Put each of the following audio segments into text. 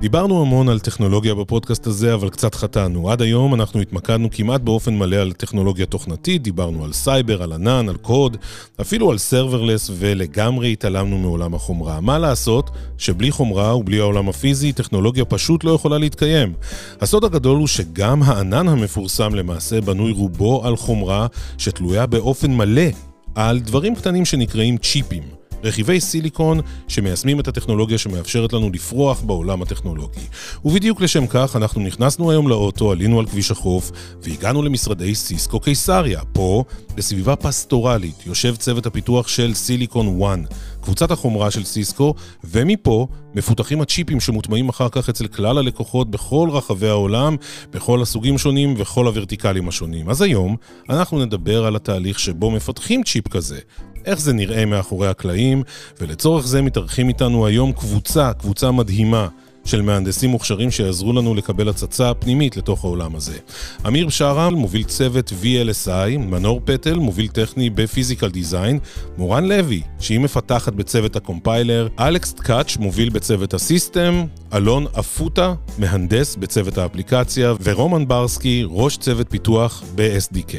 דיברנו המון על טכנולוגיה בפודקאסט הזה, אבל קצת חטאנו. עד היום אנחנו התמקדנו כמעט באופן מלא על טכנולוגיה תוכנתית, דיברנו על סייבר, על ענן, על קוד, אפילו על serverless, ולגמרי התעלמנו מעולם החומרה. מה לעשות שבלי חומרה ובלי העולם הפיזי, טכנולוגיה פשוט לא יכולה להתקיים. הסוד הגדול הוא שגם הענן המפורסם למעשה בנוי רובו על חומרה שתלויה באופן מלא על דברים קטנים שנקראים צ'יפים. רכיבי סיליקון שמיישמים את הטכנולוגיה שמאפשרת לנו לפרוח בעולם הטכנולוגי. ובדיוק לשם כך אנחנו נכנסנו היום לאוטו, עלינו על כביש החוף והגענו למשרדי סיסקו קיסריה. פה, בסביבה פסטורלית, יושב צוות הפיתוח של סיליקון 1, קבוצת החומרה של סיסקו, ומפה מפותחים הצ'יפים שמוטמעים אחר כך אצל כלל הלקוחות בכל רחבי העולם, בכל הסוגים שונים וכל הוורטיקלים השונים. אז היום אנחנו נדבר על התהליך שבו מפתחים צ'יפ כזה, איך זה נראה מאחורי הקלעים, ולצורך זה מתארחים איתנו היום קבוצה, קבוצה מדהימה. של מהנדסים מוכשרים שיעזרו לנו לקבל הצצה פנימית לתוך העולם הזה. אמיר בשארה מוביל צוות VLSI, מנור פטל מוביל טכני בפיזיקל דיזיין, מורן לוי, שהיא מפתחת בצוות ה-compiler, אלכס קאץ' מוביל בצוות ה-system, אלון אפוטה, מהנדס בצוות האפליקציה, ורומן ברסקי, ראש צוות פיתוח ב-SDK.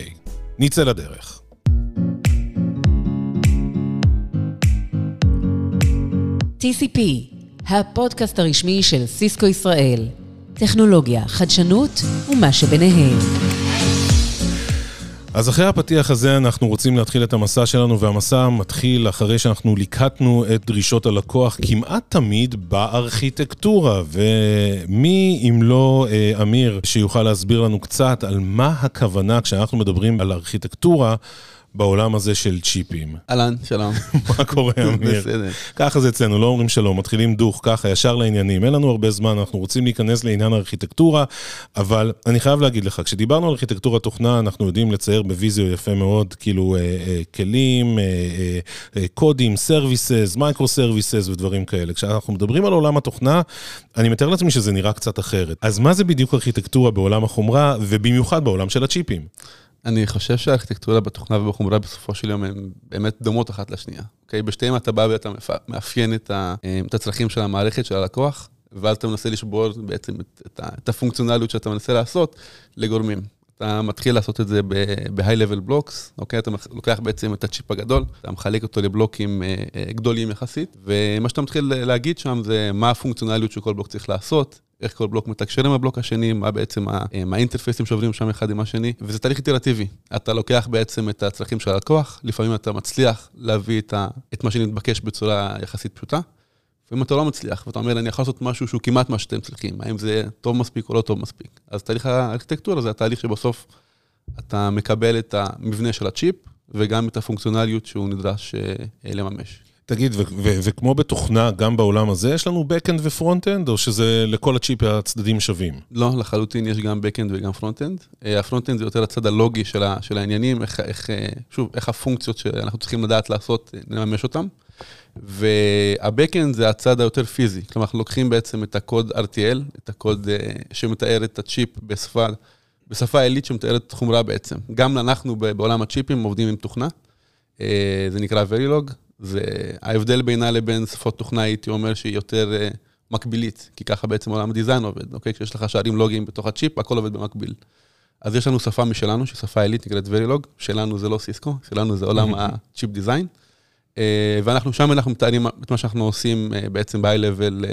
נצא לדרך. TCP, הפודקאסט הרשמי של סיסקו ישראל. טכנולוגיה, חדשנות ומה שביניהם. אז אחרי הפתיח הזה אנחנו רוצים להתחיל את המסע שלנו, והמסע מתחיל אחרי שאנחנו ליקטנו את דרישות הלקוח כמעט תמיד בארכיטקטורה. ומי אם לא אה, אמיר שיוכל להסביר לנו קצת על מה הכוונה כשאנחנו מדברים על ארכיטקטורה בעולם הזה של צ'יפים. אהלן, שלום. מה קורה, אמיר? בסדר. ככה זה אצלנו, לא אומרים שלום, מתחילים דוך, ככה, ישר לעניינים. אין לנו הרבה זמן, אנחנו רוצים להיכנס לעניין הארכיטקטורה, אבל אני חייב להגיד לך, כשדיברנו על ארכיטקטורת תוכנה, אנחנו יודעים לצייר בוויזיו יפה מאוד, כאילו, אה, אה, כלים, אה, אה, אה, קודים, services, micro services ודברים כאלה. כשאנחנו מדברים על עולם התוכנה, אני מתאר לעצמי שזה נראה קצת אחרת. אז מה זה בדיוק ארכיטקטורה בעולם החומרה, ובמיוחד בעולם של הצ'יפים? אני חושב שהארכיטקטורה בתוכנה ובחומרה בסופו של יום הן באמת דומות אחת לשנייה. אוקיי? בשתיהן אתה בא ואתה מאפיין את, ה, את הצרכים של המערכת, של הלקוח, ואז אתה מנסה לשבור בעצם את, את, את הפונקציונליות שאתה מנסה לעשות לגורמים. אתה מתחיל לעשות את זה ב-high-level blocks, אוקיי? אתה לוקח בעצם את הצ'יפ הגדול, אתה מחלק אותו לבלוקים אה, אה, גדולים יחסית, ומה שאתה מתחיל להגיד שם זה מה הפונקציונליות שכל בלוק צריך לעשות, איך כל בלוק מתקשר עם הבלוק השני, מה בעצם ה-interfaceים שעוברים שם אחד עם השני, וזה תהליך איטרטיבי. אתה לוקח בעצם את הצרכים של הלקוח, לפעמים אתה מצליח להביא את, ה, את מה שנתבקש בצורה יחסית פשוטה, ואם אתה לא מצליח, ואתה אומר, אני יכול לעשות משהו שהוא כמעט מה שאתם צריכים, האם זה טוב מספיק או לא טוב מספיק. אז תהליך הארכיטקטורה זה התהליך שבסוף אתה מקבל את המבנה של הצ'יפ, וגם את הפונקציונליות שהוא נדרש אה, לממש. תגיד, וכמו בתוכנה, גם בעולם הזה, יש לנו backend ו-front-end, או שזה לכל הצ'יפ הצדדים שווים? לא, לחלוטין יש גם backend וגם front-end. אה, ה-front-end זה יותר הצד הלוגי של, ה, של העניינים, איך, איך, אה, שוב, איך הפונקציות שאנחנו צריכים לדעת לעשות, נממש אותן. וה-Backend זה הצד היותר פיזי, כלומר, אנחנו לוקחים בעצם את הקוד RTL, את הקוד uh, שמתאר את הצ'יפ בשפה, בשפה עילית שמתארת חומרה בעצם. גם אנחנו בעולם הצ'יפים עובדים עם תוכנה, uh, זה נקרא Verilog, וההבדל בינה לבין שפות תוכנה, הייתי אומר שהיא יותר uh, מקבילית, כי ככה בעצם עולם הדיזיין עובד, אוקיי? כשיש לך שערים לוגיים בתוך הצ'יפ, הכל עובד במקביל. אז יש לנו שפה משלנו, שהיא שפה עילית, נקראת Verilog, שלנו זה לא סיסקו, שלנו זה עולם הצ'יפ דיזיין. אה, ואנחנו שם אנחנו מתארים את מה שאנחנו עושים אה, בעצם ב- high-level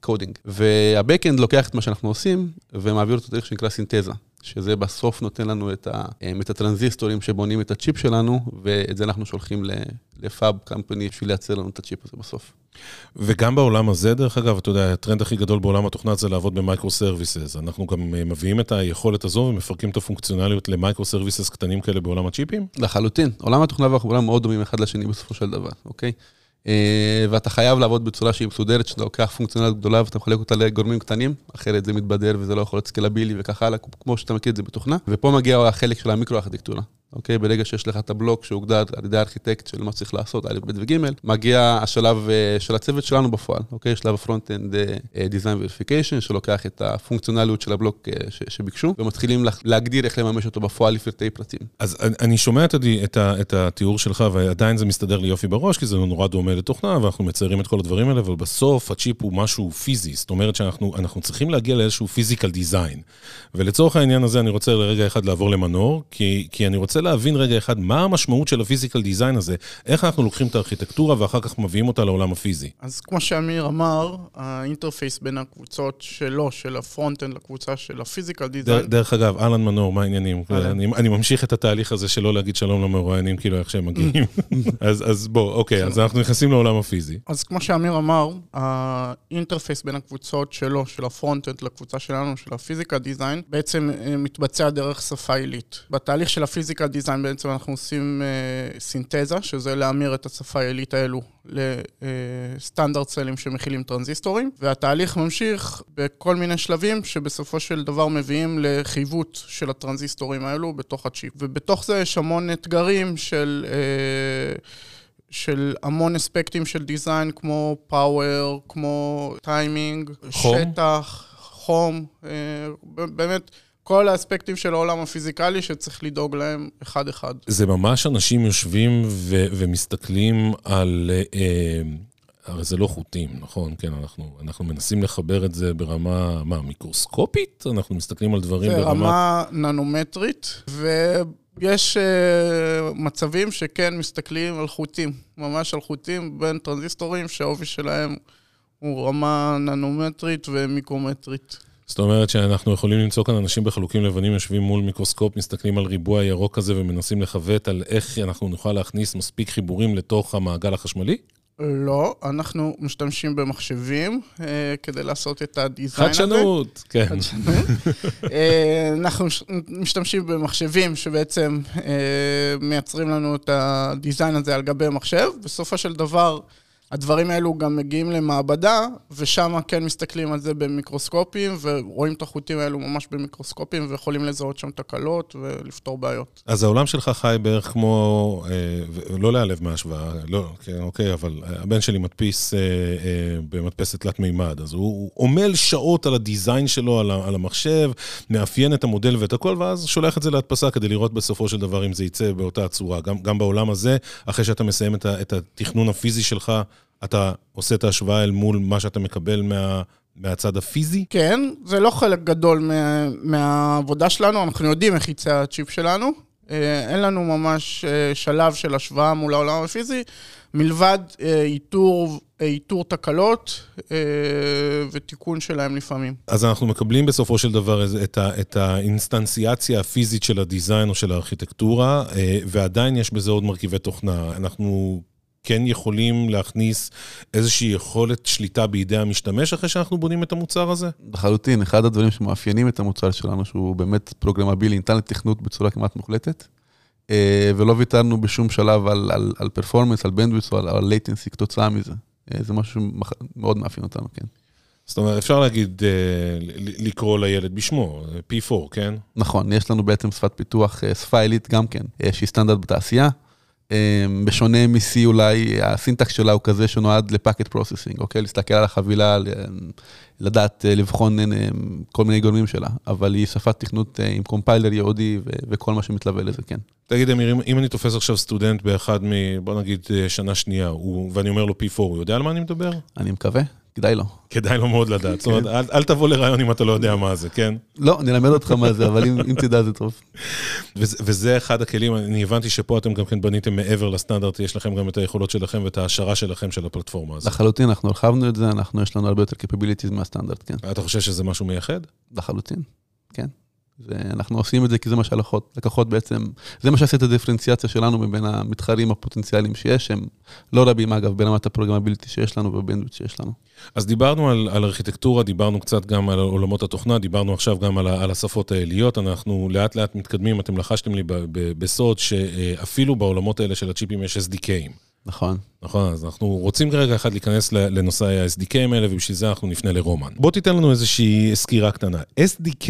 coding. וה-Backend לוקח את מה שאנחנו עושים ומעביר אותו דרך שנקרא סינתזה, שזה בסוף נותן לנו את, ה, אה, את הטרנזיסטורים שבונים את הצ'יפ שלנו, ואת זה אנחנו שולחים ל-fab company בשביל לייצר לנו את הצ'יפ הזה בסוף. וגם בעולם הזה, דרך אגב, אתה יודע, הטרנד הכי גדול בעולם התוכנה זה לעבוד במייקרו סרוויסס. אנחנו גם אה, מביאים את היכולת הזו ומפרקים את הפונקציונליות ל-micro services קטנים כאלה בעולם הצ'יפים? לחלוטין. עולם התוכנה והחומרה מאוד דומים אחד לשני בסופו של דבר, אוקיי? אה, ואתה חייב לעבוד בצורה שהיא מסודרת, שאתה לוקח פונקציונליות גדולה ואתה מחלק אותה לגורמים קטנים, אחרת זה מתבדר וזה לא יכול להיות scalable וכך הלאה, כמו שאתה מכיר את זה בתוכנה. ופה מגיע החלק של המיקרו-ארכיטקטורה. אוקיי? ברגע שיש לך את ה-block שהוגדר על ידי הארכיטקט של מה צריך לעשות, א', ב' וג', מגיע השלב אה, של הצוות שלנו בפועל, אוקיי? שלב ה-front-end Design Verification, שלוקח את הפונקציונליות של ה-block שביקשו, ומתחילים להגדיר איך לממש אותו בפועל לפרטי פרטים. אז אני שומע את, את התיאור שלך, ועדיין זה מסתדר לי יופי בראש, כי זה נורא דומה לתוכנה, ואנחנו מציירים את כל הדברים האלה, אבל בסוף הצ'יפ הוא משהו פיזי, זאת אומרת שאנחנו צריכים להגיע לאיזשהו physical design. ולצורך העניין הזה אני רוצה לרגע אחד לעבור למנור, כי, כי אני רוצה להבין רגע אחד מה המשמעות של הפיזיקל דיזיין הזה, איך אנחנו לוקחים את הארכיטקטורה ואחר כך מביאים אותה לעולם הפיזי. אז כמו שאמיר אמר, ה-interface בין הקבוצות שלו, של ה-front-end לקבוצה של הפיזיקל דיזיין. דרך אגב, אהלן מנור, מה העניינים? אני, אני ממשיך את התהליך הזה שלא להגיד שלום למרואיינים, כאילו איך שהם מגיעים. אז, אז בוא, אוקיי, אז אנחנו נכנסים לעולם הפיזי. אז כמו שאמיר אמר, ה-interface בין הקבוצות שלו, של ה-front-end לקבוצה שלנו, של הפיזיקל דיזיין, בעצם אה, מתבצע דרך שפה עילית. בתהליך של הפיזיקל דיזיין בעצם אנחנו עושים uh, סינתזה, שזה להמיר את השפה העילית האלו ל-standard cellים שמכילים טרנזיסטורים, והתהליך ממשיך בכל מיני שלבים שבסופו של דבר מביאים לחיווט של הטרנזיסטורים האלו בתוך הצ'יפ. ובתוך זה יש המון אתגרים של... Uh, של המון אספקטים של design, כמו power, כמו טיימינג, שטח, חום, אה, באמת כל האספקטים של העולם הפיזיקלי שצריך לדאוג להם אחד-אחד. זה ממש אנשים יושבים ו- ומסתכלים על... אה, הרי זה לא חוטים, נכון? כן, אנחנו, אנחנו מנסים לחבר את זה ברמה, מה, מיקרוסקופית? אנחנו מסתכלים על דברים ברמה... ברמה... ננומטרית, ויש uh, מצבים שכן מסתכלים על חוטים, ממש על חוטים בין טרנזיסטורים שהעובי שלהם הוא רמה ננומטרית ומיקרומטרית. זאת אומרת שאנחנו יכולים למצוא כאן אנשים בחלוקים לבנים יושבים מול מיקרוסקופ, מסתכלים על ריבוע ירוק כזה ומנסים לכוות על איך אנחנו נוכל להכניס מספיק חיבורים לתוך המעגל החשמלי? לא, אנחנו משתמשים במחשבים אה, כדי לעשות את הדיזיין הזה. חדשנות, כן. אה, אנחנו משתמשים במחשבים שבעצם אה, מייצרים לנו את הדיזיין הזה על גבי מחשב. בסופו של דבר, הדברים האלו גם מגיעים למעבדה, ושם כן מסתכלים על זה במיקרוסקופים, ורואים את החוטים האלו ממש במיקרוסקופים, ויכולים לזהות שם תקלות ולפתור בעיות. אז העולם שלך חי בערך כמו, אה, לא להיעלב מההשוואה, לא, כן, אוקיי, אבל הבן שלי מדפיס אה, אה, במדפסת תלת מימד, אז הוא, עמל שעות על הדיזיין שלו, על, המחשב, מאפיין את המודל ואת הכל, ואז שולח את זה להדפסה כדי לראות בסופו של דבר אם זה יצא באותה הצורה. גם, גם בעולם הזה, אחרי שאתה מסיים את התכנון הפיזי שלך, אתה עושה את ההשוואה אל מול מה שאתה מקבל מה, מהצד הפיזי? כן, זה לא חלק גדול מה, מהעבודה שלנו, אנחנו יודעים איך יצא הצ'יפ שלנו. אה, אין לנו ממש אה, שלב של השוואה מול העולם הפיזי, מלבד אה, איתור, איתור תקלות ותיקון שלהם לפעמים. אז אנחנו מקבלים בסופו של דבר את, ה, את האינסטנציאציה הפיזית של הדיזיין או של הארכיטקטורה, ועדיין יש בזה עוד מרכיבי תוכנה. אנחנו כן יכולים להכניס איזושהי יכולת שליטה בידי המשתמש אחרי שאנחנו בונים את המוצר הזה? לחלוטין, אחד הדברים שמאפיינים את המוצר שלנו, שהוא באמת פרוגרמבילי, ניתן לתכנות בצורה כמעט מוחלטת, אה, ולא ויתרנו בשום שלב על, על, על performance, על bandwidth או על, על latency כתוצאה מזה. אה, זה משהו שמאוד מאפיין אותנו, כן. זאת אומרת, אפשר להגיד, אה, לקרוא לילד בשמו, P4, כן? נכון, יש לנו בעצם שפת פיתוח, שפה עילית גם כן, שהיא סטנדרט בתעשייה. אמ, בשונה מ-C אולי, ה-syntax שלה הוא כזה שנועד ל-packet processing, אוקיי? להסתכל על החבילה, לדעת, אה, לבחון אה, כל מיני גורמים שלה, אבל היא שפת תכנות אה, עם compiler ייעודי וכל מה שמתלווה לזה, כן. תגיד, אמיר, אם אני תופס עכשיו סטודנט באחד מ... בוא נגיד שנה שנייה, ואני אומר לו P4, הוא יודע על מה אני מדבר? אני מקווה. כדאי לו. כדאי לו מאוד לדעת. זאת אומרת, אל, אל תבוא לרעיון אם אתה לא יודע מה זה, כן? לא, אני אלמד אותך מה זה, אבל אם, אם תדע זה טוב. וזה, וזה אחד הכלים, אני הבנתי שפה אתם גם כן בניתם מעבר לסטנדרט, יש לכם גם את היכולות שלכם ואת ההעשרה שלכם של הפלטפורמה הזאת. לחלוטין, אנחנו הרחבנו את זה, אנחנו, יש לנו הרבה יותר capabilities מהסטנדרט, כן. אתה חושב שזה משהו מייחד? לחלוטין, כן. ואנחנו עושים את זה כי זה מה שהלקוחות בעצם, זה מה שעושה את הדיפרנציאציה שלנו מבין המתחרים הפוטנציאליים שיש, הם לא רבים אגב ברמת הפרוגרמבילטי שיש לנו ובנדוויץ' שיש לנו. אז דיברנו על, על ארכיטקטורה, דיברנו קצת גם על עולמות התוכנה, דיברנו עכשיו גם על, על השפות העיליות, אנחנו לאט לאט מתקדמים, אתם לחשתם לי בסוד שאפילו בעולמות האלה של הצ'יפים יש SDKים. נכון. נכון, אז אנחנו רוצים כרגע אחד להיכנס לנושא ה-SDKים האלה, ובשביל זה אנחנו נפנה לרומן. בוא תיתן לנו איזושהי סקירה קטנה. SDK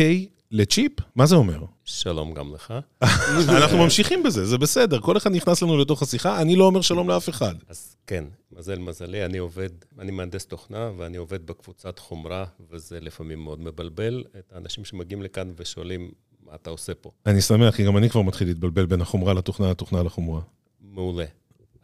לצ'יפ? מה זה אומר? שלום גם לך. אנחנו ממשיכים בזה, זה בסדר. כל אחד נכנס לנו לתוך השיחה, אני לא אומר שלום לאף אחד. אז כן, מזל מזלי, אני עובד, אני מהנדס תוכנה ואני עובד בקבוצת חומרה, וזה לפעמים מאוד מבלבל את האנשים שמגיעים לכאן ושואלים, מה אתה עושה פה? אני שמח, כי גם אני כבר מתחיל להתבלבל בין החומרה לתוכנה, לתוכנה לחומרה. מעולה.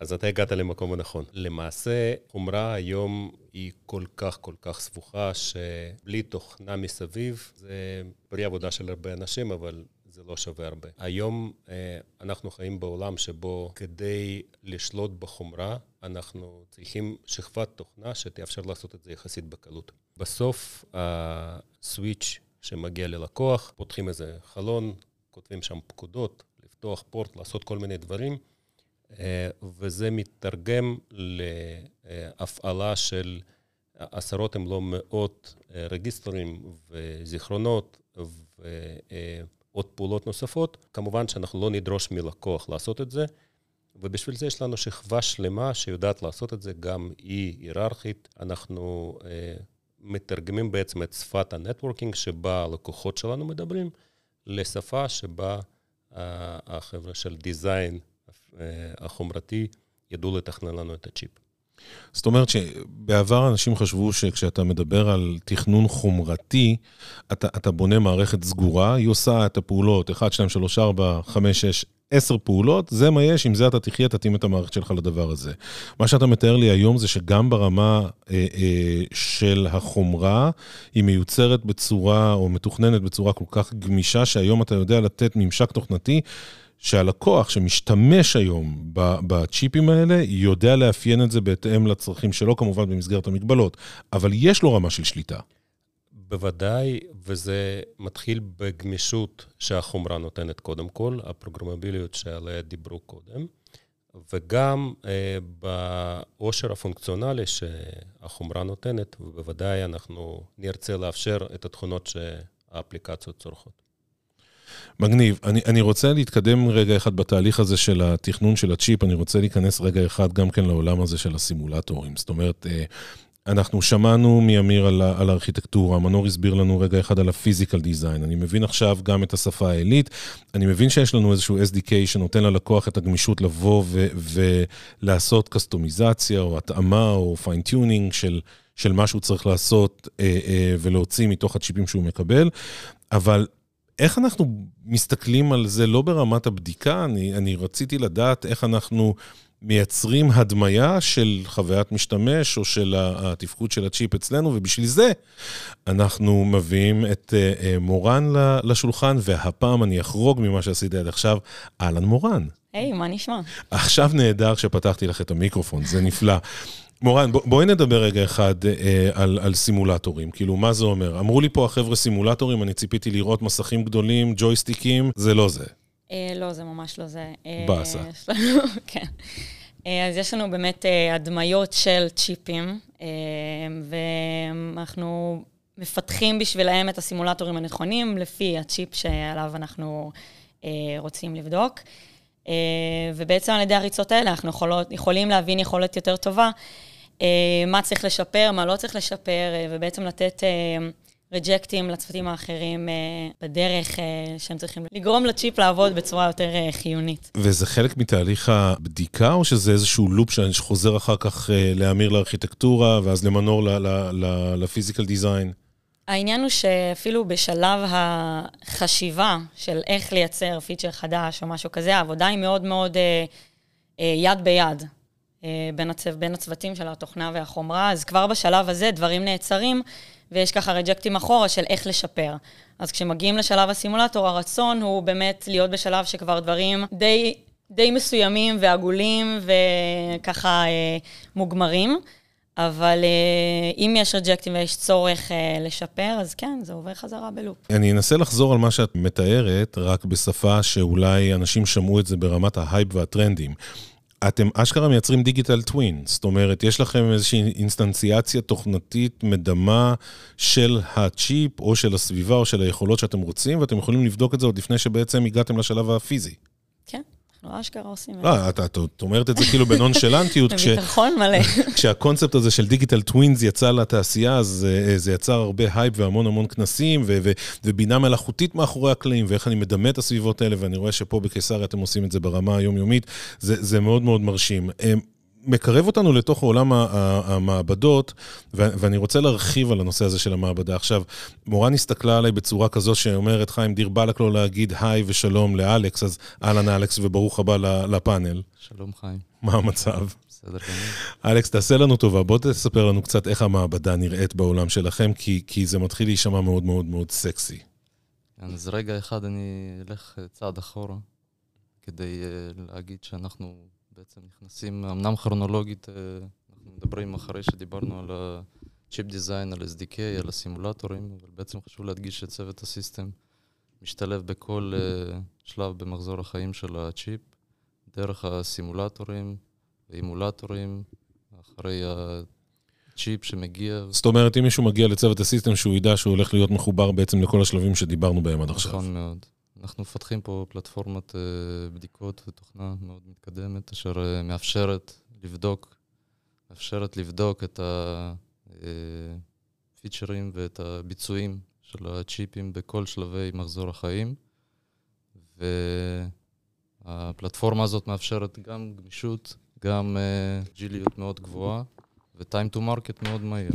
אז אתה הגעת למקום הנכון. למעשה, חומרה היום היא כל כך כל כך סבוכה, שבלי תוכנה מסביב, זה פרי עבודה של הרבה אנשים, אבל זה לא שווה הרבה. היום אה, אנחנו חיים בעולם שבו כדי לשלוט בחומרה, אנחנו צריכים שכבת תוכנה שתאפשר לעשות את זה יחסית בקלות. בסוף, הסוויץ' שמגיע ללקוח, פותחים איזה חלון, כותבים שם פקודות, לפתוח פורט, לעשות כל מיני דברים. אה, וזה מתרגם להפעלה של עשרות אם לא מאות אה, רגיסטרים וזיכרונות ועוד פעולות נוספות. כמובן שאנחנו לא נדרוש מלקוח לעשות את זה, ובשביל זה יש לנו שכבה שלמה שיודעת לעשות את זה, גם היא היררכית. אנחנו אה, מתרגמים בעצם את שפת ה networking שבה הלקוחות שלנו מדברים, לשפה שבה החבר'ה של design אה, החומרתי ידעו לתכנן לנו את הצ'יפ. זאת אומרת שבעבר אנשים חשבו שכשאתה מדבר על תכנון חומרתי, אתה, אתה בונה מערכת סגורה, היא עושה את הפעולות 1, 2, 3, 4, 5, 6, 10 פעולות, זה מה יש, עם זה אתה תחיה, תתאים את המערכת שלך לדבר הזה. מה שאתה מתאר לי היום זה שגם ברמה אה, אה, של החומרה, היא מיוצרת בצורה, או מתוכננת בצורה כל כך גמישה, שהיום אתה יודע לתת ממשק תוכנתי שהלקוח שמשתמש היום בצ'יפים האלה, יודע לאפיין את זה בהתאם לצרכים שלו, כמובן במסגרת המגבלות, אבל יש לו רמה של שליטה. בוודאי, וזה מתחיל בגמישות שהחומרה נותנת קודם כל, הפרוגרמביליות שעליה דיברו קודם, וגם אה, בעושר הפונקציונלי שהחומרה נותנת, ובוודאי אנחנו נרצה לאפשר את התכונות שהאפליקציות צורכות. מגניב. אני, אני רוצה להתקדם רגע אחד בתהליך הזה של התכנון של הצ'יפ, אני רוצה להיכנס רגע אחד גם כן לעולם הזה של הסימולטורים. זאת אומרת, אה, אנחנו שמענו מאמיר על, על הארכיטקטורה, מנור הסביר לנו רגע אחד על ה physical design. אני מבין עכשיו גם את השפה העילית, אני מבין שיש לנו איזשהו SDK שנותן ללקוח את הגמישות לבוא ו, ולעשות קסטומיזציה או התאמה או fine-tuning של, של מה שהוא צריך לעשות אה, אה, ולהוציא מתוך הצ'יפים שהוא מקבל, אבל איך אנחנו מסתכלים על זה לא ברמת הבדיקה, אני, אני רציתי לדעת איך אנחנו מייצרים הדמיה של חוויית משתמש או של התפקוד של הצ'יפ אצלנו, ובשביל זה אנחנו מביאים את uh, uh, מורן לשולחן, והפעם אני אחרוג ממה שעשיתי עד עכשיו. אהלן מורן. היי, hey, מה נשמע? עכשיו נהדר שפתחתי לך את המיקרופון, זה נפלא. מורן, בוא, בואי נדבר רגע אחד אה, על, על סימולטורים. כאילו, מה זה אומר? אמרו לי פה החבר'ה סימולטורים, אני ציפיתי לראות מסכים גדולים, ג'ויסטיקים, זה לא זה. אה, לא, זה ממש לא זה. אה, באסה. כן. אה, אז יש לנו באמת אה, הדמיות של צ'יפים, אה, ואנחנו מפתחים בשבילהם את הסימולטורים הנכונים, לפי הצ'יפ שעליו אנחנו אה, רוצים לבדוק. אה, ובעצם על ידי הריצות האלה אנחנו יכולות, יכולים להבין יכולת יותר טובה אה, מה צריך לשפר, מה לא צריך לשפר, אה, ובעצם לתת רג'קטים לצוותים האחרים בדרך שהם צריכים לגרום לצ'יפ לעבוד בצורה יותר חיונית. וזה חלק מתהליך הבדיקה, או שזה איזשהו לופ שחוזר אחר כך להמיר לארכיטקטורה, ואז למנור לפיזיקל דיזיין? העניין הוא שאפילו בשלב החשיבה של איך לייצר פיצ'ר חדש או משהו כזה, העבודה היא מאוד מאוד אה, אה, יד ביד אה, בין, הצו, בין הצוותים של התוכנה והחומרה, אז כבר בשלב הזה דברים נעצרים, ויש ככה reject־ים אחורה של איך לשפר. אז כשמגיעים לשלב הסימולטור, הרצון הוא באמת להיות בשלב שכבר דברים די, די מסוימים ועגולים וככה אה, מוגמרים. אבל uh, אם יש reject־ים ויש צורך uh, לשפר, אז כן, זה עובר חזרה ב loop. אני אנסה לחזור על מה שאת מתארת, רק בשפה שאולי אנשים שמעו את זה ברמת ההייפ והטרנדים. אתם אשכרה מייצרים digital twin, זאת אומרת, יש לכם איזושהי אינסטנציאציה תוכנתית מדמה של הצ'יפ, או של הסביבה, או של היכולות שאתם רוצים, ואתם יכולים לבדוק את זה עוד לפני שבעצם הגעתם לשלב הפיזי. אנחנו אשכרה עושים את לא, את, את, את אומרת את זה כאילו בנונשלנטיות, זה. בביטחון מלא. כשהקונספט הזה של digital twins יצא לתעשייה, אז אה, זה יצר הרבה הייפ והמון המון כנסים, ובינה מלאכותית מאחורי הקלעים, ואיך אני מדמה את הסביבות האלה, ואני רואה שפה בקיסריה אתם עושים את זה ברמה היומיומית, זה, זה מאוד מאוד מרשים. אה, מקרב אותנו לתוך עולם המעבדות, ואני רוצה להרחיב על הנושא הזה של המעבדה. עכשיו, מורן הסתכלה עליי בצורה כזו שאומרת, חיים, דיר באלק לו להגיד היי ושלום לאלכס, אז אהלן אלכס וברוך הבא לפאנל. שלום חיים. מה המצב? בסדר גמור. אלכס, תעשה לנו טובה, בוא תספר לנו קצת איך המעבדה נראית בעולם שלכם, כי, כי זה מתחיל להישמע מאוד מאוד מאוד סקסי. כן, אז רגע אחד אני אלך צעד אחורה, כדי uh, להגיד שאנחנו בעצם נכנסים, אמנם כרונולוגית, אה, אנחנו מדברים אחרי שדיברנו על ה-chip design, על SDK, על הסימולטורים, אבל בעצם חשוב להדגיש שצוות הסיסטם משתלב בכל uh, שלב במחזור החיים של הצ'יפ, דרך הסימולטורים, ואימולטורים, אחרי הצ'יפ שמגיע. זאת אומרת, אם מישהו מגיע לצוות הסיסטם, שהוא ידע שהוא הולך להיות מחובר בעצם לכל השלבים שדיברנו בהם עד עכשיו. נכון מאוד. אנחנו מפתחים פה פלטפורמת uh, בדיקות ותוכנה מאוד מתקדמת, אשר uh, מאפשרת לבדוק, מאפשרת לבדוק את הפיצ'רים אה, ואת הביצועים של הצ'יפים בכל שלבי מחזור החיים. והפלטפורמה הזאת מאפשרת גם גמישות, גם uh, ג'יליות מאוד גבוהה. ו-time to market מאוד מהיר.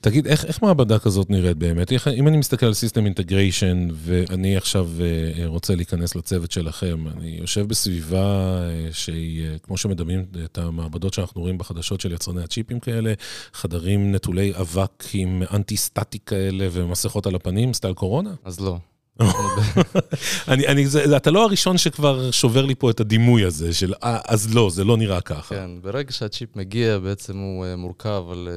תגיד, איך, איך מעבדה כזאת נראית באמת? איך, אם אני מסתכל על System Integration, ואני עכשיו uh, רוצה להיכנס לצוות שלכם, אני יושב בסביבה uh, שהיא, uh, כמו שמדמים את המעבדות שאנחנו רואים בחדשות של יצרני הצ'יפים כאלה, חדרים נטולי אבק עם אנטי-סטטיק כאלה ומסכות על הפנים, סטייל קורונה? אז לא. אני, אני, זה, אתה לא הראשון שכבר שובר לי פה את הדימוי הזה של, אה, אז לא, זה לא נראה ככה. כן, ברגע שהצ'יפ מגיע, בעצם הוא uh, מורכב על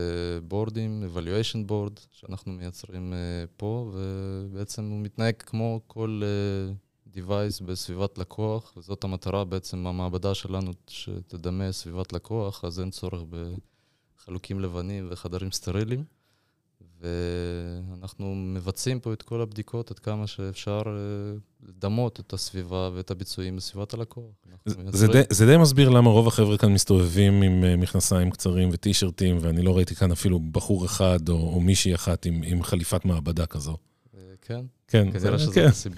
בורדים, uh, evaluation board, שאנחנו מייצרים פה, ובעצם הוא מתנהג כמו כל device בסביבת לקוח, וזאת המטרה בעצם, המעבדה שלנו, שתדמה סביבת לקוח, אז אין צורך בחלוקים לבנים וחדרים סטריליים. ואנחנו מבצעים פה את כל הבדיקות עד כמה שאפשר אה, לדמות את הסביבה ואת הביצועים בסביבת הלקוח. זה די, זה די מסביר למה רוב החבר'ה כאן מסתובבים עם אה, מכנסיים קצרים וטישרטים, ואני לא ראיתי כאן אפילו בחור אחד או, או מישהי אחת עם, עם חליפת מעבדה כזו. כן. כן, כנראה שזאת כן. הסיבה.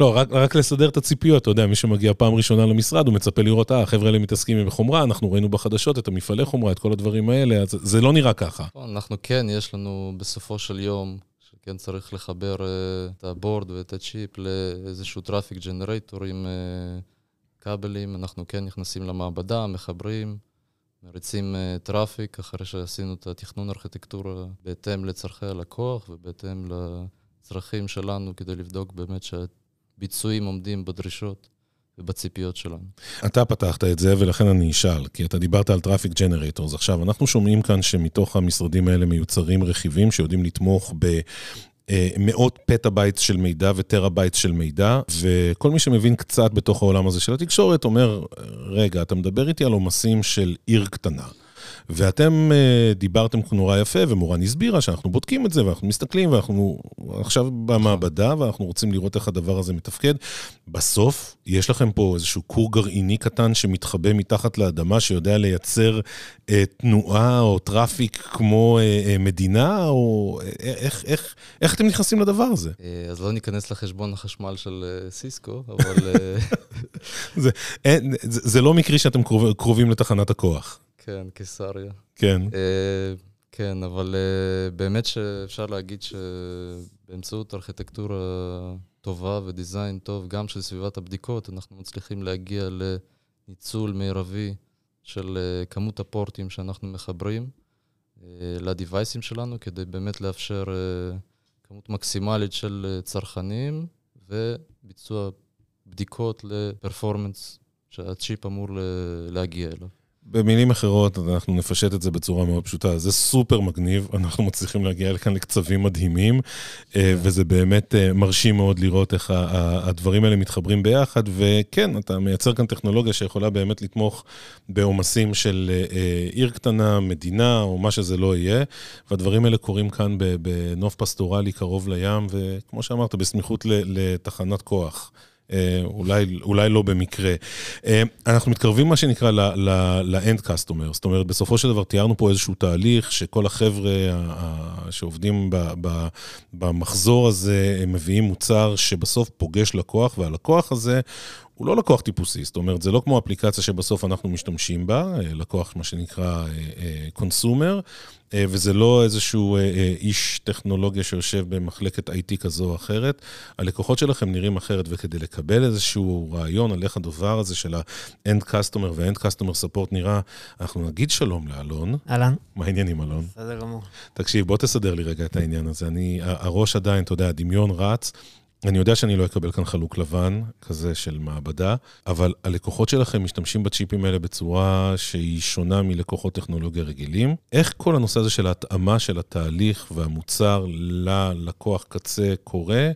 לא, רק, רק לסדר את הציפיות, אתה יודע, מי שמגיע פעם ראשונה למשרד, הוא מצפה לראות, אה, החבר'ה האלה מתעסקים עם חומרה, אנחנו ראינו בחדשות את המפעלי חומרה, את כל הדברים האלה, אז זה לא נראה ככה. לא, אנחנו כן, יש לנו בסופו של יום, שכן צריך לחבר uh, את הבורד ואת הצ'יפ לאיזשהו traffic generator עם uh, כבלים, אנחנו כן נכנסים למעבדה, מחברים. מריצים traffic אחרי שעשינו את התכנון ארכיטקטורה בהתאם לצורכי הלקוח ובהתאם ל... הצרכים שלנו כדי לבדוק באמת שהביצועים עומדים בדרישות ובציפיות שלנו. אתה פתחת את זה ולכן אני אשאל, כי אתה דיברת על traffic generators. עכשיו, אנחנו שומעים כאן שמתוך המשרדים האלה מיוצרים רכיבים שיודעים לתמוך ב... מאות פטאבייטס של מידע וטרהבייטס של מידע, וכל מי שמבין קצת בתוך העולם הזה של התקשורת אומר, רגע, אתה מדבר איתי על עומסים של עיר קטנה. ואתם uh, דיברתם נורא יפה, ומורן הסבירה שאנחנו בודקים את זה, ואנחנו מסתכלים, ואנחנו עכשיו במעבדה, ואנחנו רוצים לראות איך הדבר הזה מתפקד. בסוף, יש לכם פה איזשהו כור גרעיני קטן שמתחבא מתחת לאדמה, שיודע לייצר uh, תנועה או traffic כמו uh, uh, מדינה, או איך, איך, איך אתם נכנסים לדבר הזה? אז לא ניכנס לחשבון החשמל של סיסקו, אבל... זה, אין, זה, זה לא מקרי שאתם קרוב, קרובים לתחנת הכוח. כן, קיסריה. כן. Uh, כן, אבל uh, באמת שאפשר להגיד שבאמצעות ארכיטקטורה טובה ודיזיין טוב, גם של סביבת הבדיקות, אנחנו מצליחים להגיע לניצול מרבי של uh, כמות הפורטים שאנחנו מחברים uh, לדיווייסים שלנו, כדי באמת לאפשר uh, כמות מקסימלית של צרכנים וביצוע בדיקות לפרפורמנס שהצ'יפ אמור להגיע אליו. במילים אחרות, אנחנו נפשט את זה בצורה מאוד פשוטה. זה סופר מגניב, אנחנו מצליחים להגיע לכאן לקצבים מדהימים, אה, וזה באמת אה, מרשים מאוד לראות איך הדברים האלה מתחברים ביחד, וכן, אתה מייצר כאן טכנולוגיה שיכולה באמת לתמוך בעומסים של אה, עיר קטנה, מדינה, או מה שזה לא יהיה, והדברים האלה קורים כאן בנוף פסטורלי קרוב לים, וכמו שאמרת, בסמיכות לתחנת כוח. אה, אולי, אולי לא במקרה. אה, אנחנו מתקרבים, מה שנקרא, ל-end customer. זאת אומרת, בסופו של דבר תיארנו פה איזשהו תהליך שכל החבר'ה שעובדים במחזור הזה, הם מביאים מוצר שבסוף פוגש לקוח, והלקוח הזה הוא לא לקוח טיפוסי, זאת אומרת, זה לא כמו אפליקציה שבסוף אנחנו משתמשים בה, אה, לקוח, מה שנקרא קונסומר, אה, וזה לא איזשהו איש טכנולוגיה שיושב במחלקת IT כזו או אחרת. הלקוחות שלכם נראים אחרת, וכדי לקבל איזשהו רעיון על איך הדבר הזה של ה-end customer ו-end customer support נראה, אנחנו נגיד שלום לאלון. אהלן. מה העניינים, אלון? בסדר גמור. תקשיב, בוא תסדר לי רגע את העניין הזה. אני, הראש עדיין, אתה יודע, הדמיון רץ. אני יודע שאני לא אקבל כאן חלוק לבן, כזה של מעבדה, אבל הלקוחות שלכם משתמשים בצ'יפים האלה בצורה שהיא שונה מלקוחות טכנולוגיה רגילים. איך כל הנושא הזה של ההתאמה של התהליך והמוצר ללקוח קצה קורה,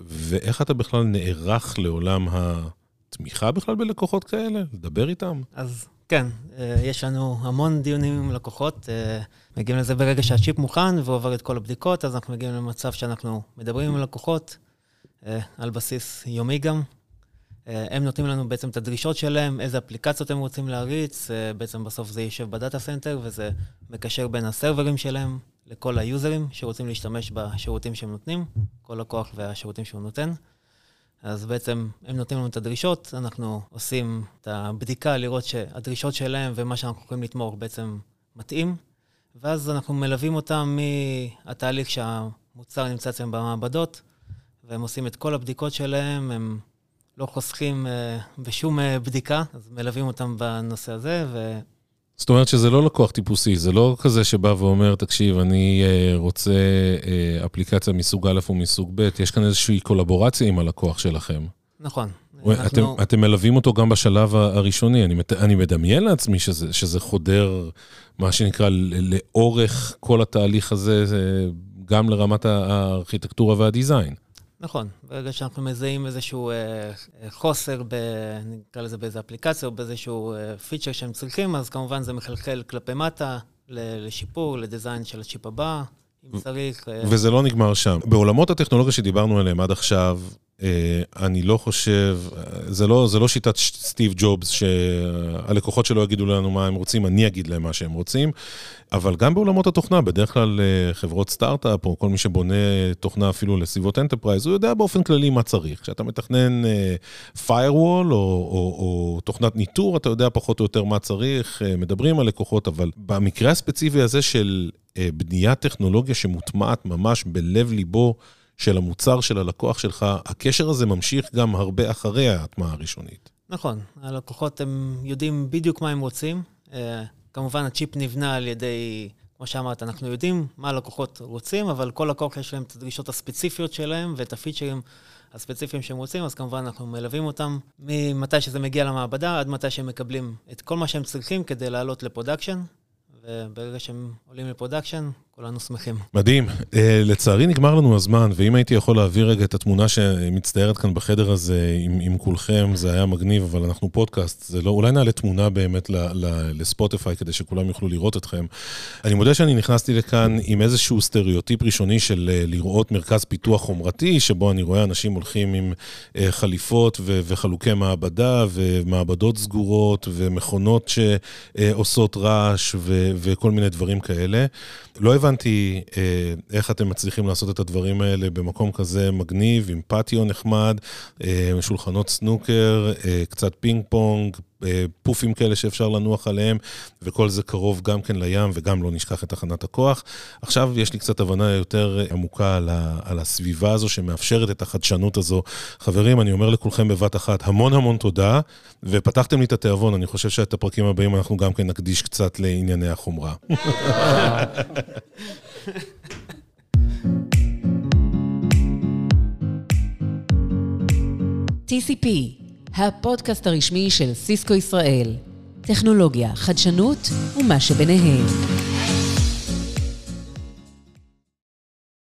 ואיך אתה בכלל נערך לעולם התמיכה בכלל בלקוחות כאלה? לדבר איתם? אז כן, אה, יש לנו המון דיונים עם לקוחות. אה, מגיעים לזה ברגע שהצ'יפ מוכן ועובר את כל הבדיקות, אז אנחנו מגיעים למצב שאנחנו מדברים עם לקוחות. אה, על בסיס יומי גם. אה, הם נותנים לנו בעצם את הדרישות שלהם, איזה אפליקציות הם רוצים להריץ, אה, בעצם בסוף זה יישב ב data center וזה מקשר בין ה server־ים שלהם לכל היוזרים שרוצים להשתמש בשירותים שהם נותנים, כל לקוח והשירותים שהוא נותן. אז בעצם הם נותנים לנו את הדרישות, אנחנו עושים את הבדיקה לראות שהדרישות שלהם ומה שאנחנו יכולים לתמוך בעצם מתאים, ואז אנחנו מלווים אותם מהתהליך שהמוצר נמצא אצלם במעבדות, והם עושים את כל הבדיקות שלהם, הם לא חוסכים uh, בשום uh, בדיקה, אז מלווים אותם בנושא הזה, ו... זאת אומרת שזה לא לקוח טיפוסי, זה לא כזה שבא ואומר, תקשיב, אני uh, רוצה אפליקציה מסוג א' או מסוג ב', יש כאן איזושהי קולבורציה עם הלקוח שלכם. נכון. אנחנו... אתם, אתם מלווים אותו גם בשלב הראשוני, אני, אני מדמיין לעצמי שזה, שזה חודר, מה שנקרא, לאורך כל התהליך הזה, גם לרמת הארכיטקטורה והדיזיין. נכון, ברגע שאנחנו מזהים איזשהו אה, אה, חוסר, ב, נקרא לזה באיזה אפליקציה או באיזשהו אה, feature שהם צריכים, אז כמובן זה מחלחל כלפי מטה, לשיפור, ל design של הצ'יפ הבא, אם צריך. אה... וזה לא נגמר שם. בעולמות הטכנולוגיה שדיברנו עליהם עד עכשיו, אני לא חושב, זה לא, זה לא שיטת סטיב ג'ובס, שהלקוחות שלו יגידו לנו מה הם רוצים, אני אגיד להם מה שהם רוצים, אבל גם בעולמות התוכנה, בדרך כלל אה, חברות סטארט-אפ, או כל מי שבונה תוכנה אפילו לסביבות enterprise, הוא יודע באופן כללי מה צריך. כשאתה מתכנן אה, firewall או, או, או תוכנת ניטור, אתה יודע פחות או יותר מה צריך, מדברים על לקוחות, אבל במקרה הספציפי הזה של בניית טכנולוגיה שמוטמעת ממש בלב ליבו, של המוצר של הלקוח שלך, הקשר הזה ממשיך גם הרבה אחרי ההטמעה הראשונית. נכון, הלקוחות הם יודעים בדיוק מה הם רוצים. אה, כמובן, הצ'יפ נבנה על ידי, כמו שאמרת, אנחנו יודעים מה הלקוחות רוצים, אבל כל לקוח יש להם את הדרישות הספציפיות שלהם ואת הפיצ'רים הספציפיים שהם רוצים, אז כמובן אנחנו מלווים אותם ממתי שזה מגיע למעבדה עד מתי שהם מקבלים את כל מה שהם צריכים כדי לעלות ל production, וברגע שהם עולים ל production, כולנו שמחים. מדהים. Uh, לצערי נגמר לנו הזמן, ואם הייתי יכול להעביר רגע את התמונה שמצטיירת כאן בחדר הזה עם, עם כולכם, זה היה מגניב, אבל אנחנו פודקאסט, זה לא, אולי נעלה תמונה באמת ל, ל, לספוטיפיי כדי שכולם יוכלו לראות אתכם. אני מודה שאני נכנסתי לכאן עם איזשהו סטריאוטיפ ראשוני של uh, לראות מרכז פיתוח חומרתי, שבו אני רואה אנשים הולכים עם uh, חליפות ו, וחלוקי מעבדה, ומעבדות סגורות, ומכונות שעושות רעש, ו, וכל מיני דברים כאלה. לא הבנתי אה, איך אתם מצליחים לעשות את הדברים האלה במקום כזה מגניב, עם פטיו נחמד, אה, שולחנות סנוקר, אה, קצת פינג פונג, פופים כאלה שאפשר לנוח עליהם, וכל זה קרוב גם כן לים, וגם לא נשכח את תחנת הכוח. עכשיו יש לי קצת הבנה יותר עמוקה על, ה, על הסביבה הזו שמאפשרת את החדשנות הזו. חברים, אני אומר לכולכם בבת אחת, המון המון תודה, ופתחתם לי את התיאבון, אני חושב שאת הפרקים הבאים אנחנו גם כן נקדיש קצת לענייני החומרה. TCP, הפודקאסט הרשמי של סיסקו ישראל. טכנולוגיה, חדשנות ומה שביניהם.